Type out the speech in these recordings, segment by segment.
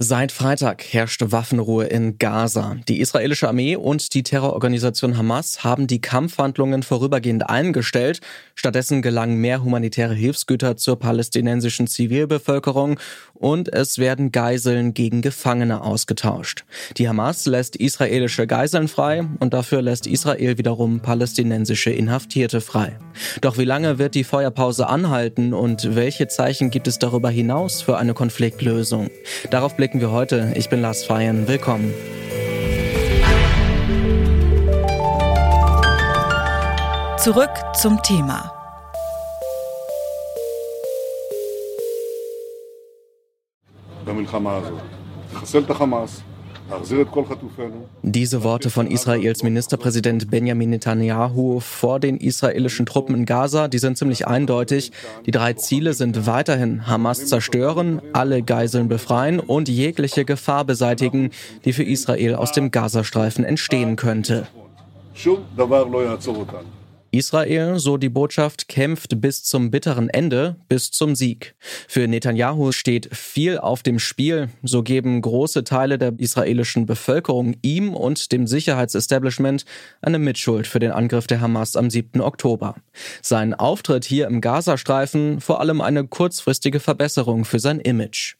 Seit Freitag herrscht Waffenruhe in Gaza. Die israelische Armee und die Terrororganisation Hamas haben die Kampfhandlungen vorübergehend eingestellt. Stattdessen gelangen mehr humanitäre Hilfsgüter zur palästinensischen Zivilbevölkerung und es werden Geiseln gegen Gefangene ausgetauscht. Die Hamas lässt israelische Geiseln frei und dafür lässt Israel wiederum palästinensische Inhaftierte frei. Doch wie lange wird die Feuerpause anhalten und welche Zeichen gibt es darüber hinaus für eine Konfliktlösung? Darauf blicken wir heute. Ich bin Lars Feyen. Willkommen. Zurück zum Thema. במלחמה הזאת. לחסל את החמאס, diese Worte von Israels Ministerpräsident Benjamin Netanyahu vor den israelischen Truppen in Gaza, die sind ziemlich eindeutig. Die drei Ziele sind weiterhin Hamas zerstören, alle Geiseln befreien und jegliche Gefahr beseitigen, die für Israel aus dem Gazastreifen entstehen könnte. Israel, so die Botschaft, kämpft bis zum bitteren Ende, bis zum Sieg. Für Netanyahu steht viel auf dem Spiel. So geben große Teile der israelischen Bevölkerung ihm und dem Sicherheitsestablishment eine Mitschuld für den Angriff der Hamas am 7. Oktober. Sein Auftritt hier im Gazastreifen vor allem eine kurzfristige Verbesserung für sein Image.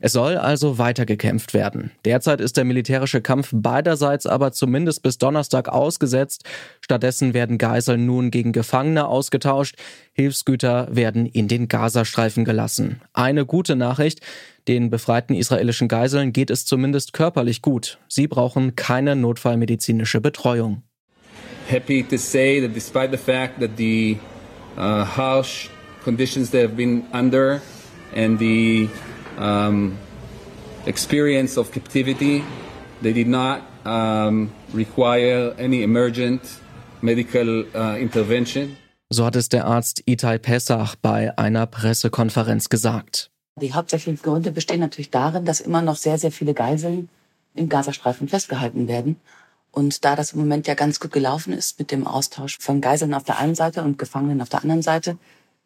Es soll also weitergekämpft werden. Derzeit ist der militärische Kampf beiderseits aber zumindest bis Donnerstag ausgesetzt. Stattdessen werden Geiseln nun gegen Gefangene ausgetauscht. Hilfsgüter werden in den Gazastreifen gelassen. Eine gute Nachricht. Den befreiten israelischen Geiseln geht es zumindest körperlich gut. Sie brauchen keine notfallmedizinische Betreuung. Happy to say that despite the fact that the uh, harsh conditions they have been under and the um, experience of captivity. They did not um, require any emergent medical uh, intervention. So hat es der Arzt Itai Pessach bei einer Pressekonferenz gesagt. Die hauptsächlichen Gründe bestehen natürlich darin, dass immer noch sehr, sehr viele Geiseln im Gazastreifen festgehalten werden. Und da das im Moment ja ganz gut gelaufen ist mit dem Austausch von Geiseln auf der einen Seite und Gefangenen auf der anderen Seite,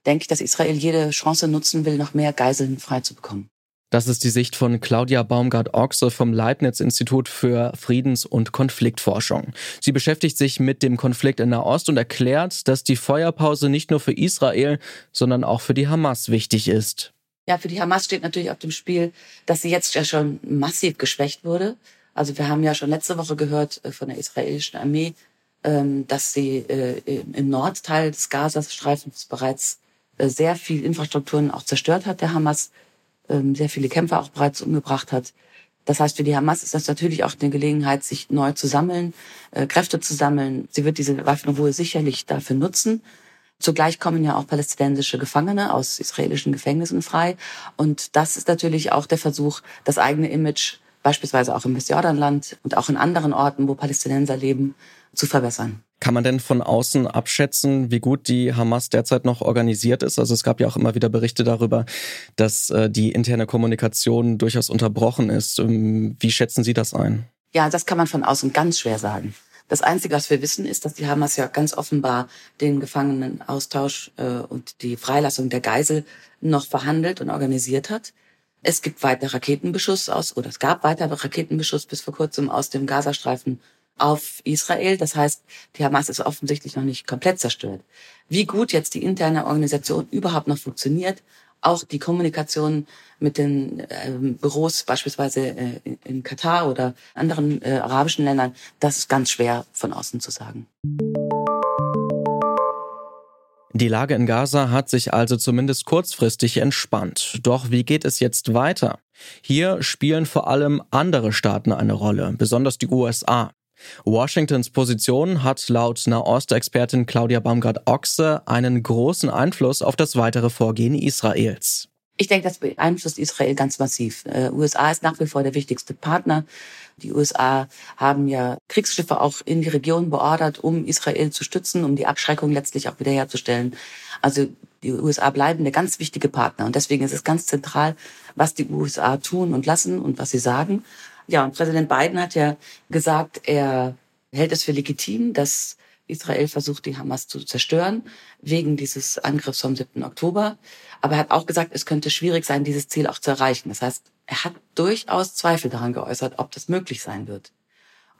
denke ich, dass Israel jede Chance nutzen will, noch mehr Geiseln freizubekommen. Das ist die Sicht von Claudia Baumgart-Ochse vom Leibniz-Institut für Friedens- und Konfliktforschung. Sie beschäftigt sich mit dem Konflikt in Nahost und erklärt, dass die Feuerpause nicht nur für Israel, sondern auch für die Hamas wichtig ist. Ja, für die Hamas steht natürlich auf dem Spiel, dass sie jetzt ja schon massiv geschwächt wurde. Also wir haben ja schon letzte Woche gehört äh, von der israelischen Armee, ähm, dass sie äh, im Nordteil des Gazastreifens bereits äh, sehr viel Infrastrukturen auch zerstört hat, der Hamas sehr viele Kämpfer auch bereits umgebracht hat. Das heißt, für die Hamas ist das natürlich auch eine Gelegenheit, sich neu zu sammeln, äh, Kräfte zu sammeln. Sie wird diese Waffenruhe sicherlich dafür nutzen. Zugleich kommen ja auch palästinensische Gefangene aus israelischen Gefängnissen frei. Und das ist natürlich auch der Versuch, das eigene Image, beispielsweise auch im Westjordanland und auch in anderen Orten, wo Palästinenser leben, zu verbessern. Kann man denn von außen abschätzen, wie gut die Hamas derzeit noch organisiert ist? Also es gab ja auch immer wieder Berichte darüber, dass äh, die interne Kommunikation durchaus unterbrochen ist. Ähm, wie schätzen Sie das ein? Ja, das kann man von außen ganz schwer sagen. Das Einzige, was wir wissen, ist, dass die Hamas ja ganz offenbar den Gefangenenaustausch äh, und die Freilassung der Geisel noch verhandelt und organisiert hat. Es gibt weiter Raketenbeschuss aus, oder es gab weiter Raketenbeschuss bis vor kurzem aus dem Gazastreifen auf Israel. Das heißt, die Hamas ist offensichtlich noch nicht komplett zerstört. Wie gut jetzt die interne Organisation überhaupt noch funktioniert, auch die Kommunikation mit den äh, Büros beispielsweise äh, in Katar oder anderen äh, arabischen Ländern, das ist ganz schwer von außen zu sagen. Die Lage in Gaza hat sich also zumindest kurzfristig entspannt. Doch wie geht es jetzt weiter? Hier spielen vor allem andere Staaten eine Rolle, besonders die USA. Washingtons Position hat laut Nahost-Expertin Claudia Baumgart-Ochse einen großen Einfluss auf das weitere Vorgehen Israels. Ich denke, das beeinflusst Israel ganz massiv. Äh, USA ist nach wie vor der wichtigste Partner. Die USA haben ja Kriegsschiffe auch in die Region beordert, um Israel zu stützen, um die Abschreckung letztlich auch wiederherzustellen. Also die USA bleiben der ganz wichtige Partner. Und deswegen ist es ganz zentral, was die USA tun und lassen und was sie sagen. Ja, und Präsident Biden hat ja gesagt, er hält es für legitim, dass Israel versucht, die Hamas zu zerstören, wegen dieses Angriffs vom 7. Oktober. Aber er hat auch gesagt, es könnte schwierig sein, dieses Ziel auch zu erreichen. Das heißt, er hat durchaus Zweifel daran geäußert, ob das möglich sein wird.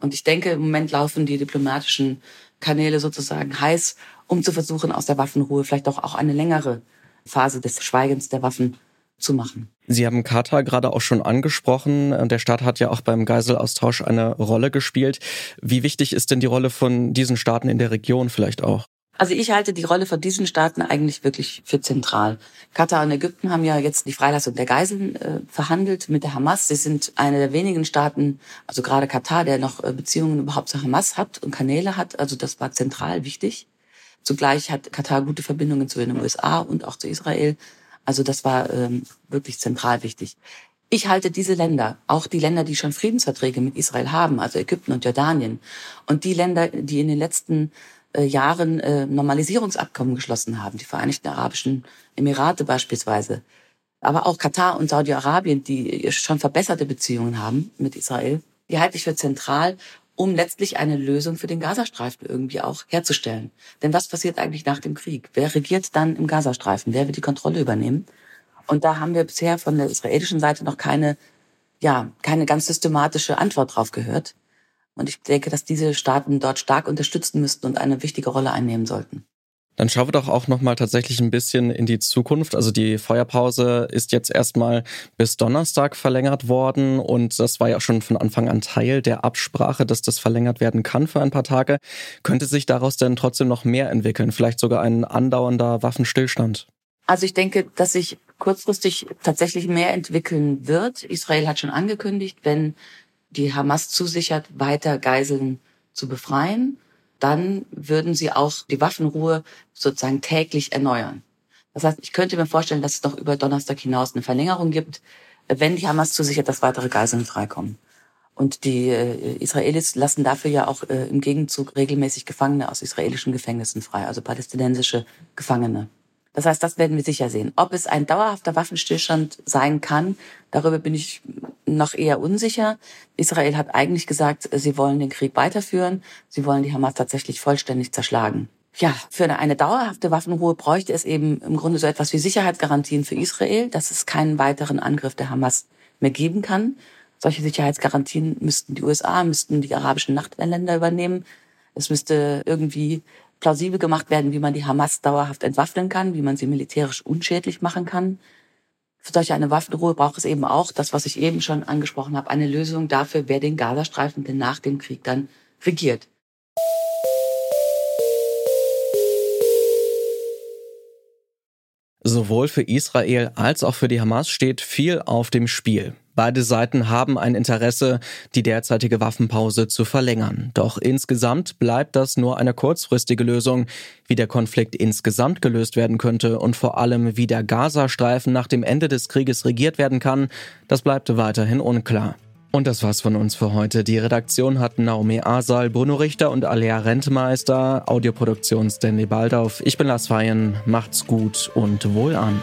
Und ich denke, im Moment laufen die diplomatischen Kanäle sozusagen heiß, um zu versuchen, aus der Waffenruhe vielleicht auch, auch eine längere Phase des Schweigens der Waffen zu machen. Sie haben Katar gerade auch schon angesprochen. Der Staat hat ja auch beim Geiselaustausch eine Rolle gespielt. Wie wichtig ist denn die Rolle von diesen Staaten in der Region vielleicht auch? Also ich halte die Rolle von diesen Staaten eigentlich wirklich für zentral. Katar und Ägypten haben ja jetzt die Freilassung der Geiseln äh, verhandelt mit der Hamas. Sie sind eine der wenigen Staaten, also gerade Katar, der noch äh, Beziehungen überhaupt zur Hamas hat und Kanäle hat. Also das war zentral wichtig. Zugleich hat Katar gute Verbindungen zu den USA und auch zu Israel. Also das war ähm, wirklich zentral wichtig. Ich halte diese Länder, auch die Länder, die schon Friedensverträge mit Israel haben, also Ägypten und Jordanien, und die Länder, die in den letzten äh, Jahren äh, Normalisierungsabkommen geschlossen haben, die Vereinigten Arabischen Emirate beispielsweise, aber auch Katar und Saudi-Arabien, die schon verbesserte Beziehungen haben mit Israel, die halte ich für zentral, um letztlich eine Lösung für den Gazastreifen irgendwie auch herzustellen. Denn was passiert eigentlich nach dem Krieg? Wer regiert dann im Gazastreifen? Wer wird die Kontrolle übernehmen? Und da haben wir bisher von der israelischen Seite noch keine, ja, keine ganz systematische Antwort drauf gehört. Und ich denke, dass diese Staaten dort stark unterstützen müssten und eine wichtige Rolle einnehmen sollten. Dann schauen wir doch auch noch mal tatsächlich ein bisschen in die Zukunft. Also die Feuerpause ist jetzt erstmal bis Donnerstag verlängert worden und das war ja schon von Anfang an Teil der Absprache, dass das verlängert werden kann für ein paar Tage. Könnte sich daraus denn trotzdem noch mehr entwickeln? Vielleicht sogar ein andauernder Waffenstillstand? Also ich denke, dass sich kurzfristig tatsächlich mehr entwickeln wird. Israel hat schon angekündigt, wenn die Hamas zusichert, weiter Geiseln zu befreien, dann würden sie auch die Waffenruhe sozusagen täglich erneuern. Das heißt, ich könnte mir vorstellen, dass es noch über Donnerstag hinaus eine Verlängerung gibt, wenn die Hamas zusichert, dass weitere Geiseln freikommen. Und die äh, Israelis lassen dafür ja auch äh, im Gegenzug regelmäßig Gefangene aus israelischen Gefängnissen frei, also palästinensische Gefangene. Das heißt, das werden wir sicher sehen. Ob es ein dauerhafter Waffenstillstand sein kann, darüber bin ich noch eher unsicher. Israel hat eigentlich gesagt, sie wollen den Krieg weiterführen. Sie wollen die Hamas tatsächlich vollständig zerschlagen. Ja, für eine dauerhafte Waffenruhe bräuchte es eben im Grunde so etwas wie Sicherheitsgarantien für Israel, dass es keinen weiteren Angriff der Hamas mehr geben kann. Solche Sicherheitsgarantien müssten die USA, müssten die arabischen Nachbarländer übernehmen. Es müsste irgendwie plausibel gemacht werden, wie man die Hamas dauerhaft entwaffnen kann, wie man sie militärisch unschädlich machen kann. Für solche eine Waffenruhe braucht es eben auch das, was ich eben schon angesprochen habe, eine Lösung dafür, wer den Gazastreifen denn nach dem Krieg dann regiert. Sowohl für Israel als auch für die Hamas steht viel auf dem Spiel. Beide Seiten haben ein Interesse, die derzeitige Waffenpause zu verlängern. Doch insgesamt bleibt das nur eine kurzfristige Lösung. Wie der Konflikt insgesamt gelöst werden könnte und vor allem wie der Gazastreifen nach dem Ende des Krieges regiert werden kann, das bleibt weiterhin unklar. Und das war's von uns für heute. Die Redaktion hatten Naomi Asal, Bruno Richter und Alea Rentmeister, Audioproduktion Stanley Baldauf. Ich bin Lars Feyen, macht's gut und wohl an.